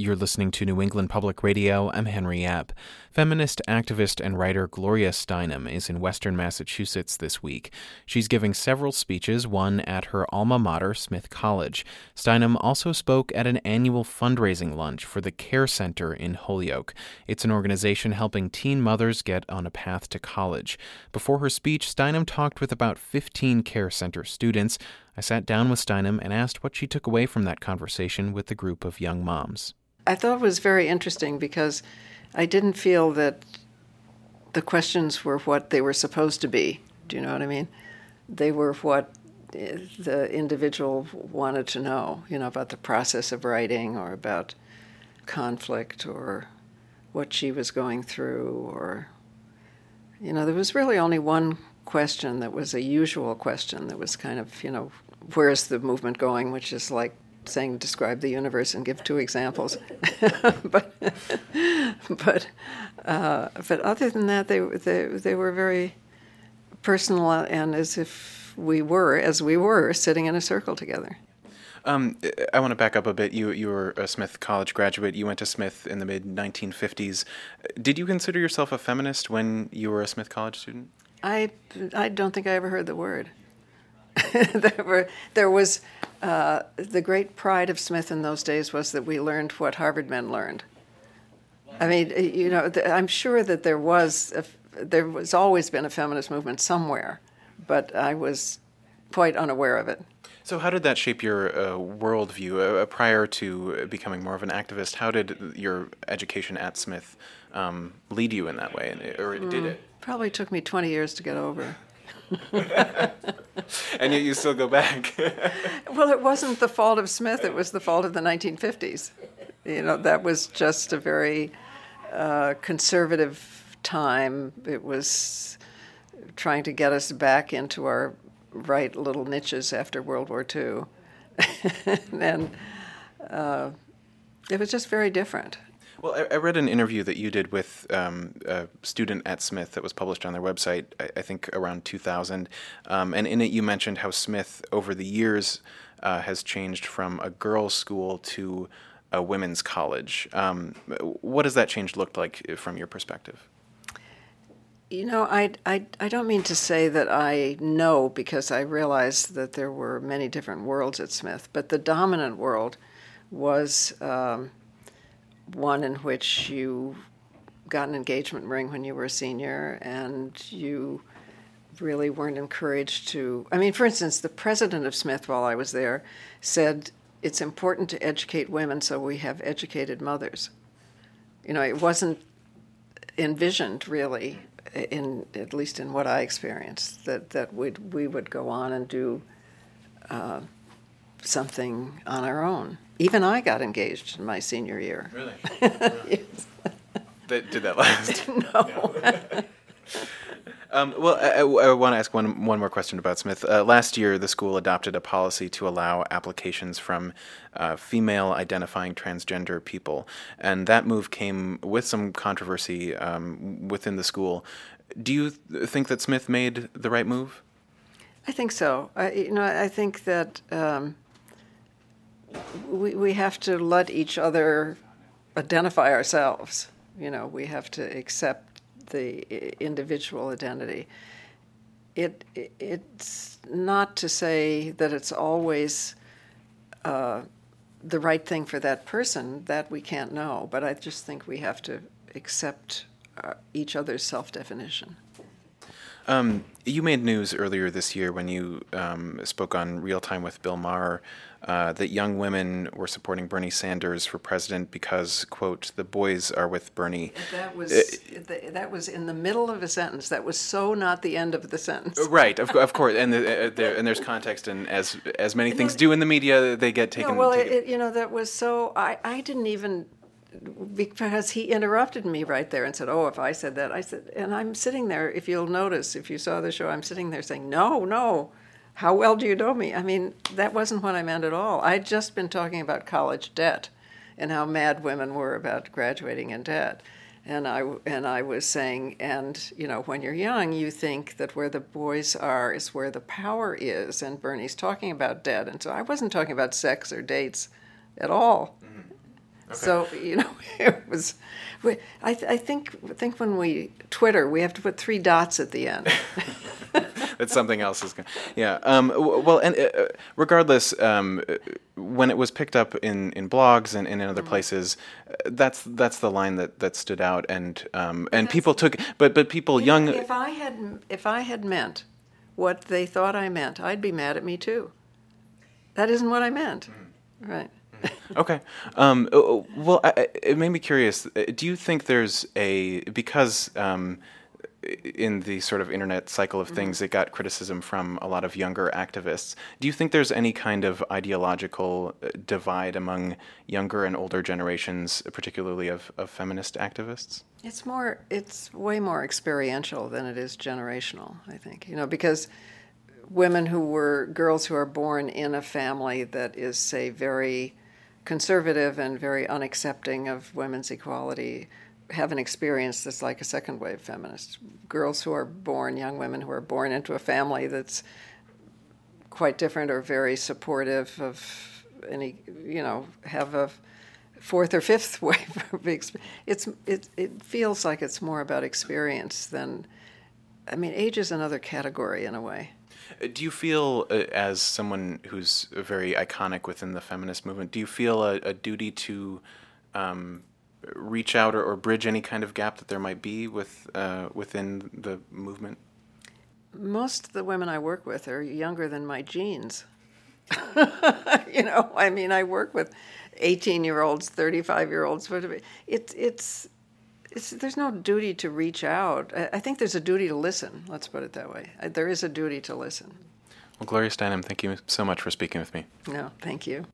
You're listening to New England Public Radio. I'm Henry Epp. Feminist activist and writer Gloria Steinem is in Western Massachusetts this week. She's giving several speeches, one at her alma mater, Smith College. Steinem also spoke at an annual fundraising lunch for the Care Center in Holyoke. It's an organization helping teen mothers get on a path to college. Before her speech, Steinem talked with about 15 Care Center students. I sat down with Steinem and asked what she took away from that conversation with the group of young moms. I thought it was very interesting because I didn't feel that the questions were what they were supposed to be. Do you know what I mean? They were what eh, the individual wanted to know, you know, about the process of writing or about conflict or what she was going through or you know, there was really only one question that was a usual question that was kind of, you know, where's the movement going, which is like saying describe the universe and give two examples. but but uh, but other than that, they they they were very personal and as if we were as we were sitting in a circle together. Um, I want to back up a bit. You you were a Smith College graduate. You went to Smith in the mid 1950s. Did you consider yourself a feminist when you were a Smith College student? I I don't think I ever heard the word. there were there was uh, the great pride of Smith in those days was that we learned what Harvard men learned. I mean, you know, I'm sure that there was a, there was always been a feminist movement somewhere, but I was quite unaware of it. So, how did that shape your uh, worldview uh, prior to becoming more of an activist? How did your education at Smith um, lead you in that way, or did mm, it? Probably took me 20 years to get over. and yet you still go back. well, it wasn't the fault of Smith, it was the fault of the 1950s. You know, that was just a very uh, conservative time. It was trying to get us back into our right little niches after World War II. and uh, it was just very different. Well, I, I, read an interview that you did with um, a student at Smith that was published on their website, I, I think around 2000. Um, and in it, you mentioned how Smith, over the years, uh, has changed from a girls' school to a women's college. Um, what does that change look like from your perspective? You know, I, I, I don't mean to say that I know because I realized that there were many different worlds at Smith, but the dominant world was um, one in which you got an engagement ring when you were a senior and you really weren't encouraged to. I mean, for instance, the president of Smith, while I was there, said it's important to educate women so we have educated mothers. You know, it wasn't envisioned really, in at least in what I experienced, that that we we would go on and do uh, something on our own. Even I got engaged in my senior year. Really? yes. That, did that last? no. Um, well, I, I, want to ask one one more question about Smith. Uh, last year, the school adopted a policy to allow applications from uh, female identifying transgender people, and that move came with some controversy um, within the school. Do you think that Smith made the right move? I think so. I, you know, I think that um, we, we have to let each other identify ourselves. You know, we have to accept the individual identity. It, it's not to say that it's always uh, the right thing for that person, that we can't know, but I just think we have to accept uh, each other's self definition. Um, you made news earlier this year when you um, spoke on Real Time with Bill Maher uh, that young women were supporting Bernie Sanders for president because, quote, the boys are with Bernie. That was uh, that was in the middle of a sentence. That was so not the end of the sentence. Uh, right, of, of course, and the, uh, there, and there's context, and as as many things do in the media, they get taken. well, it, you know, that was so. I I didn't even because he interrupted me right there and said, "Oh, if I said that," I said, and I'm sitting there. If you'll notice, if you saw the show, I'm sitting there saying, "No, no." How well do you know me? I mean, that wasn't what I meant at all. I'd just been talking about college debt and how mad women were about graduating in debt. And I, and I was saying, and you know, when you're young, you think that where the boys are is where the power is. And Bernie's talking about debt. And so I wasn't talking about sex or dates at all. Mm-hmm. So you know, it was. I, I think think when we Twitter, we have to put three dots at the end. that something else is going. Yeah. Um, well, and uh, uh, regardless, um, when it was picked up in, in blogs and, and in other mm-hmm. places, uh, that's that's the line that, that stood out, and um, and people took, but but people young. If I had if I had meant what they thought I meant, I'd be mad at me too. That isn't what I meant, mm-hmm. Right? Mm-hmm. okay. Um, well, I, it made me curious. Do you think there's a because um, in the sort of internet cycle of mm-hmm. things, it got criticism from a lot of younger activists. Do you think there's any kind of ideological uh, divide among younger and older generations, particularly of, of feminist activists? It's more, it's way more experiential than it is generational, I think. You know, because women who were girls who are born in a family that is, say, very conservative and very unaccepting of women's equality have an experience that's like a second wave feminist. Girls who are born, young women who are born into a family that's quite different or very supportive of any, you know, have a fourth or fifth wave. it's it it feels like it's more about experience than, I mean, age is another category in a way. Do you feel, uh, as someone who's very iconic within the feminist movement, do you feel a, a duty to um, reach out or, or, bridge any kind of gap that there might be with uh, within the movement? Most of the women I work with are younger than my genes. you know, I mean, I work with 18 year olds, 35 year olds. It's, it's, it's, there's no duty to reach out. I think there's a duty to listen. Let's put it that way. There is a duty to listen. Well, Gloria Steinem, thank you so much for speaking with me. No, thank you.